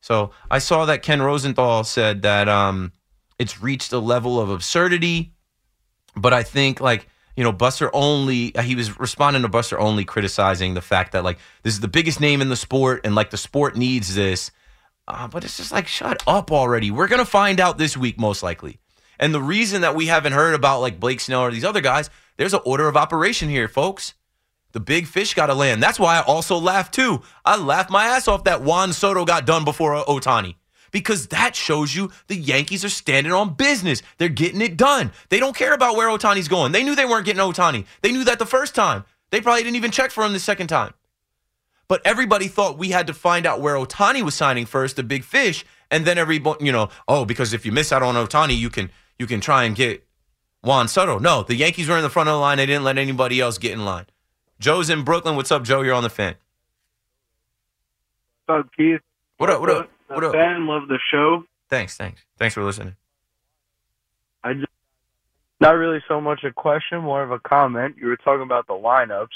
So I saw that Ken Rosenthal said that um, it's reached a level of absurdity, but I think like you know Buster Olney he was responding to Buster Olney criticizing the fact that like this is the biggest name in the sport and like the sport needs this, uh, but it's just like shut up already. We're gonna find out this week most likely, and the reason that we haven't heard about like Blake Snell or these other guys, there's an order of operation here, folks. The big fish got to land. That's why I also laughed too. I laughed my ass off that Juan Soto got done before Ohtani because that shows you the Yankees are standing on business. They're getting it done. They don't care about where Ohtani's going. They knew they weren't getting Ohtani. They knew that the first time. They probably didn't even check for him the second time. But everybody thought we had to find out where Ohtani was signing first, the big fish, and then every you know, oh, because if you miss out on Ohtani, you can you can try and get Juan Soto. No, the Yankees were in the front of the line. They didn't let anybody else get in line. Joe's in Brooklyn. What's up, Joe? You're on the fan. What's up, Keith? What up? What up? What up? Fan, love the show. Thanks, thanks, thanks for listening. I just not really so much a question, more of a comment. You were talking about the lineups.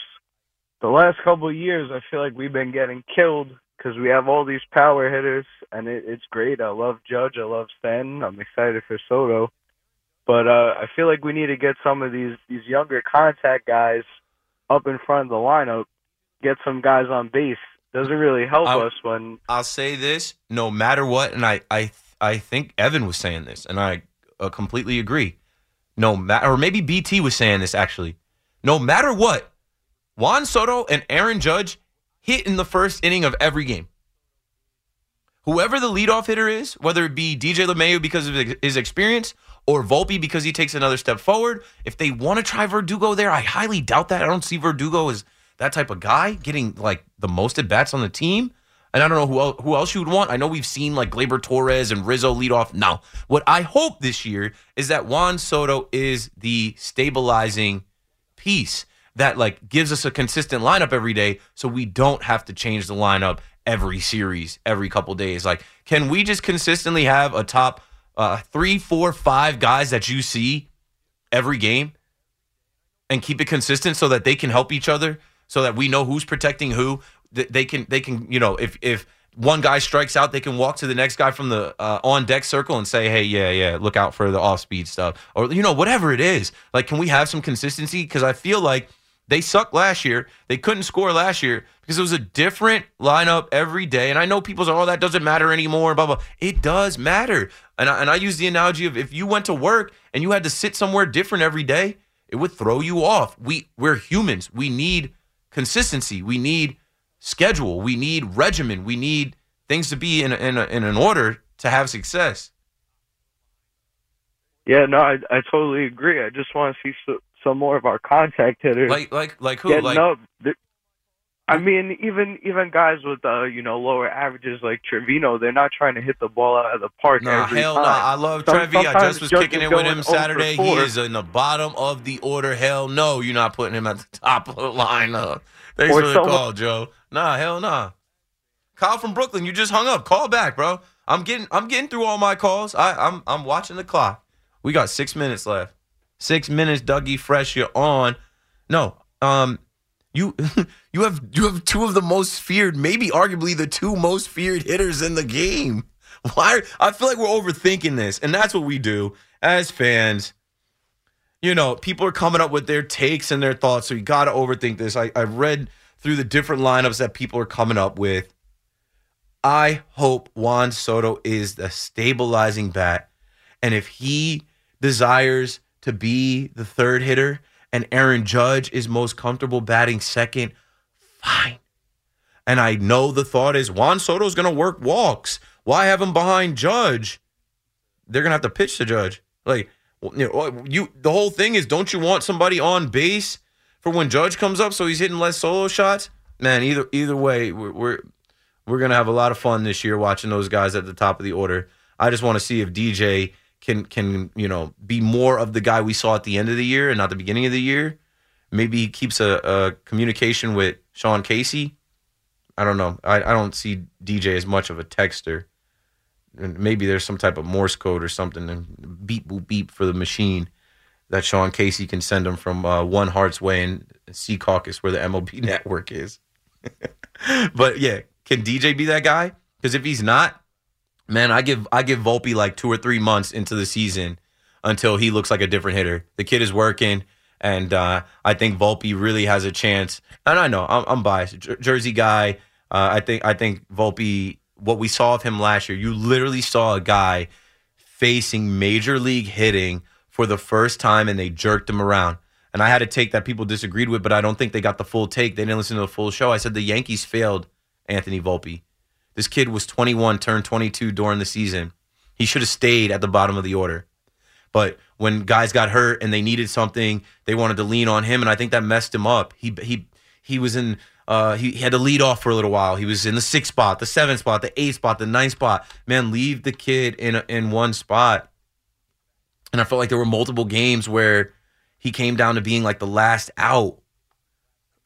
The last couple of years, I feel like we've been getting killed because we have all these power hitters, and it, it's great. I love Judge. I love Stanton. I'm excited for Soto, but uh, I feel like we need to get some of these these younger contact guys up in front of the lineup. Get some guys on base. Doesn't really help I- us when I'll say this: no matter what, and I, I, I think Evan was saying this, and I uh, completely agree. No matter, or maybe BT was saying this actually. No matter what, Juan Soto and Aaron Judge hit in the first inning of every game. Whoever the leadoff hitter is, whether it be DJ LeMahieu because of his experience or Volpe because he takes another step forward, if they want to try Verdugo there, I highly doubt that. I don't see Verdugo as that type of guy getting like the most at bats on the team. And I don't know who else, who else you would want. I know we've seen like Gleyber Torres and Rizzo lead off. Now, what I hope this year is that Juan Soto is the stabilizing piece that like gives us a consistent lineup every day so we don't have to change the lineup every series every couple days like can we just consistently have a top uh, three four five guys that you see every game and keep it consistent so that they can help each other so that we know who's protecting who they can they can you know if if one guy strikes out they can walk to the next guy from the uh, on deck circle and say hey yeah yeah look out for the off speed stuff or you know whatever it is. Like can we have some consistency? Because i feel like they sucked last year. They couldn't score last year because it was a different lineup every day. And i know people say oh that doesn't matter anymore blah blah. It does matter. And I, and I use the analogy of if you went to work and you had to sit somewhere different every day it would throw you off. We we're humans. We need consistency we need schedule. We need regimen. We need things to be in in, in an order to have success. Yeah, no, I I totally agree. I just want to see so, some more of our contact hitters. Like like like who? Like up. I mean, even even guys with uh, you know lower averages like Trevino, they're not trying to hit the ball out of the park Nah, hell no. I love Some- Trevi. I just was kicking it with him Saturday. He is in the bottom of the order. Hell no, you're not putting him at the [LAUGHS] top of the lineup. Thanks Or for the someone- call, Joe. Nah, hell nah. Kyle from Brooklyn, you just hung up. Call back, bro. I'm getting I'm getting through all my calls. I, I'm I'm watching the clock. We got six minutes left. Six minutes, Dougie Fresh. You're on. No, um, you [LAUGHS] you have you have two of the most feared, maybe arguably the two most feared hitters in the game. [LAUGHS] Why? I feel like we're overthinking this, and that's what we do as fans. You know, people are coming up with their takes and their thoughts, so you got to overthink this. I, I read through the different lineups that people are coming up with. I hope Juan Soto is the stabilizing bat. And if he desires to be the third hitter and Aaron Judge is most comfortable batting second, fine. And I know the thought is Juan Soto's going to work walks. Why have him behind Judge? They're going to have to pitch to Judge. Like, you know, you the whole thing is don't you want somebody on base for when Judge comes up so he's hitting less solo shots? Man, either either way, we're we're, we're gonna have a lot of fun this year watching those guys at the top of the order. I just want to see if DJ can can you know be more of the guy we saw at the end of the year and not the beginning of the year. Maybe he keeps a, a communication with Sean Casey. I don't know. I, I don't see DJ as much of a texter. And maybe there's some type of Morse code or something and beep boop beep for the machine that Sean Casey can send him from uh, One Heart's Way and Secaucus where the MLB [LAUGHS] network is. [LAUGHS] but yeah, can DJ be that guy? Because if he's not, man, I give I give Volpe like two or three months into the season until he looks like a different hitter. The kid is working, and uh, I think Volpe really has a chance. And I know I'm, I'm biased, Jer- Jersey guy. Uh, I think I think Volpe. What we saw of him last year, you literally saw a guy facing major league hitting for the first time, and they jerked him around. and I had a take that people disagreed with, but I don't think they got the full take. They didn't listen to the full show. I said the Yankees failed Anthony Volpe. This kid was 21, turned 22 during the season. He should have stayed at the bottom of the order. But when guys got hurt and they needed something, they wanted to lean on him, and I think that messed him up. He he he was in. Uh, he, he had to lead off for a little while. He was in the sixth spot, the seventh spot, the eighth spot, the ninth spot. Man, leave the kid in in one spot. And I felt like there were multiple games where he came down to being like the last out.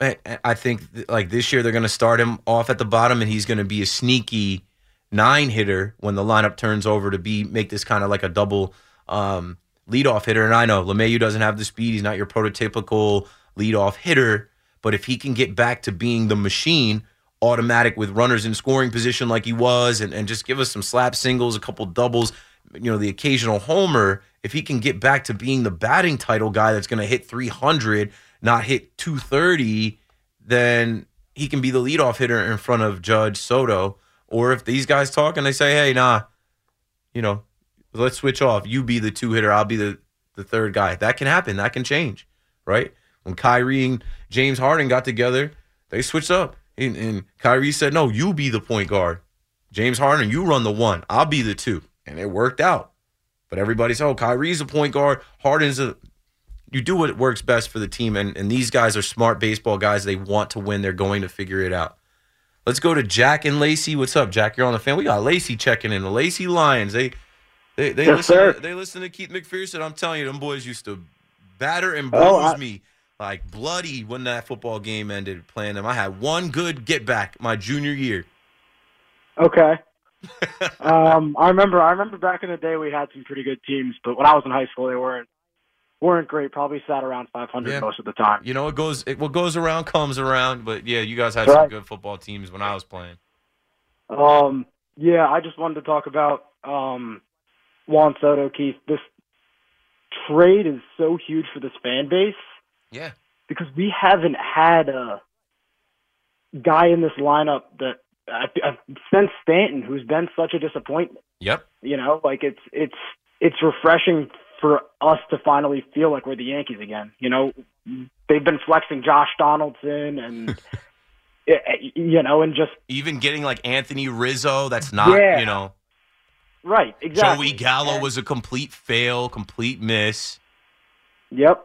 I, think like this year they're going to start him off at the bottom, and he's going to be a sneaky nine hitter when the lineup turns over to be make this kind of like a double um, leadoff hitter. And I know LeMahieu doesn't have the speed; he's not your prototypical leadoff hitter. But if he can get back to being the machine, automatic with runners in scoring position like he was, and, and just give us some slap singles, a couple doubles, you know, the occasional homer, if he can get back to being the batting title guy that's going to hit 300, not hit 230, then he can be the leadoff hitter in front of Judge Soto. Or if these guys talk and they say, hey, nah, you know, let's switch off. You be the two hitter, I'll be the, the third guy. That can happen. That can change, right? When Kyrie and James Harden got together, they switched up. And, and Kyrie said, no, you be the point guard. James Harden, you run the one. I'll be the two. And it worked out. But everybody's, oh, Kyrie's a point guard. Harden's a. You do what works best for the team. And, and these guys are smart baseball guys. They want to win. They're going to figure it out. Let's go to Jack and Lacey. What's up, Jack? You're on the fan. We got Lacey checking in. The Lacey Lions. They they they Yes, listen sir. to, they listen to Keith McPherson. I'm telling you, them boys used to batter and Oh, bruise I- me like bloody when that football game ended playing them. I had one good get back my junior year. Okay. [LAUGHS] um, I remember. I remember back in the day we had some pretty good teams, but when I was in high school, they weren't weren't great. Probably sat around 500 Yeah. most of the time. You know, it goes it, what goes around comes around. But yeah, you guys had Right. some good football teams when I was playing. Um, yeah, I just wanted to talk about um, Juan Soto, Keith. This trade is so huge for this fan base. Yeah. Because we haven't had a guy in this lineup that since Stanton, who's been such a disappointment. Yep. You know, like it's it's it's refreshing for us to finally feel like we're the Yankees again. You know, they've been flexing Josh Donaldson and [LAUGHS] you know, and just Even getting like Anthony Rizzo, that's not Yeah. you know. right, exactly. Joey Gallo was a complete fail, complete miss. Yep.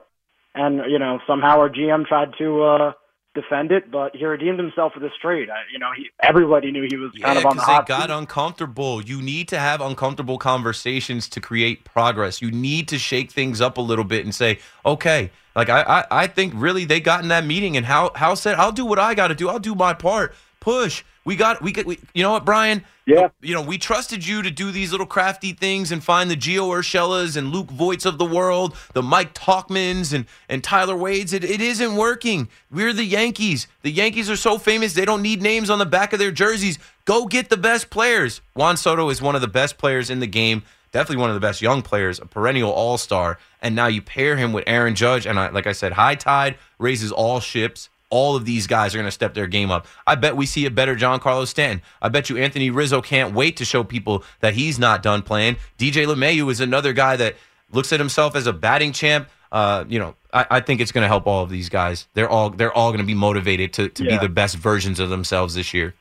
And you know, somehow our GM tried to uh defend it, but he redeemed himself with this trade. I, you know, he everybody knew he was kind Yeah, of on the because they hot got seat. uncomfortable. You need to have uncomfortable conversations to create progress. You need to shake things up a little bit and say, okay, like I, I, I think really they got in that meeting and how how said I'll do what I got to do. I'll do my part. Push. We got we, got- we you know what, Brian? Yeah. You know, we trusted you to do these little crafty things and find the Gio Urshela's and Luke Voits of the world, the Mike Tauchmans and and Tyler Wade's. It, it isn't working. We're the Yankees. The Yankees are so famous they don't need names on the back of their jerseys. Go get the best players. Juan Soto is one of the best players in the game. Definitely one of the best young players, a perennial all star. And now you pair him with Aaron Judge. And I, like I said, high tide raises all ships. All of these guys are going to step their game up. I bet we see a better Giancarlo Stanton. I bet you Anthony Rizzo can't wait to show people that he's not done playing. DJ LeMahieu is another guy that looks at himself as a batting champ. Uh, you know, I, I think it's going to help all of these guys. They're all they're all going to be motivated to, to Yeah. be the best versions of themselves this year.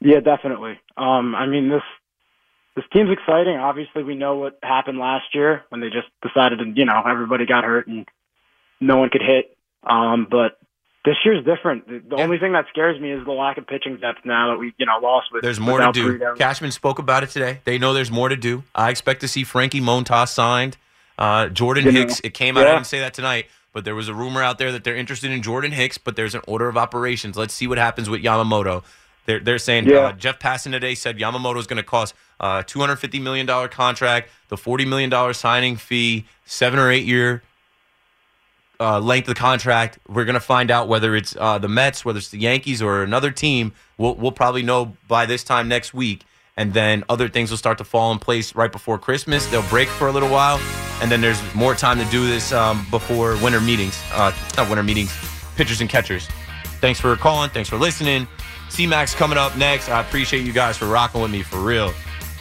Yeah, definitely. Um, I mean this this team's exciting. Obviously, we know what happened last year when they just decided to, you know, everybody got hurt and no one could hit. Um, but this year's different. The, the only thing that scares me is the lack of pitching depth now that we, you know, lost with. There's more to do. Brito. Cashman spoke about it today. They know there's more to do. I expect to see Frankie Montas signed. Uh, Jordan You know, Hicks. It came out. I didn't say that tonight, but there was a rumor out there that they're interested in Jordan Hicks. But there's an order of operations. Let's see what happens with Yamamoto. They're they're saying Yeah. uh, Jeff Passan today said Yamamoto is going to cost uh, 250 million dollar contract, the 40 million dollar signing fee, seven or eight year uh, length of the contract. We're going to find out whether it's uh, the Mets, whether it's the Yankees, or another team. We'll, we'll probably know by this time next week. And then other things will start to fall in place right before Christmas. They'll break for a little while. And then there's more time to do this um, before winter meetings. Uh, not winter meetings, pitchers and catchers. Thanks for calling. Thanks for listening. C-Max coming up next. I appreciate you guys for rocking with me for real.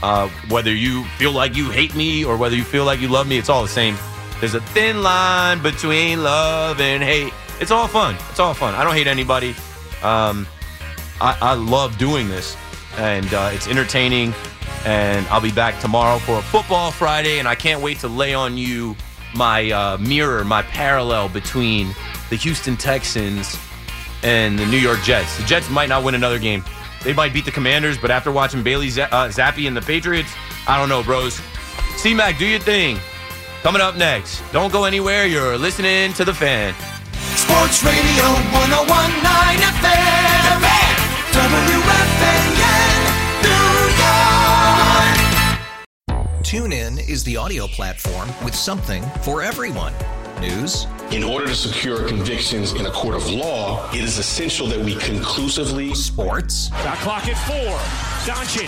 Uh, whether you feel like you hate me or whether you feel like you love me, it's all the same. There's a thin line between love and hate. It's all fun. It's all fun. I don't hate anybody. Um, I, I love doing this, and uh, it's entertaining. And I'll be back tomorrow for a football Friday, and I can't wait to lay on you my uh, mirror, my parallel between the Houston Texans and the New York Jets. The Jets might not win another game. They might beat the Commanders, but after watching Bailey Z- uh, Zappe and the Patriots, I don't know, bros. C Mac, do your thing. Coming up next. Don't go anywhere. You're listening to the fan. Sports Radio 1019 FM. WFAN, New York. TuneIn is the audio platform with something for everyone. News. In order to secure convictions in a court of law, it is essential that we conclusively. Sports. Shot clock at four. Doncic.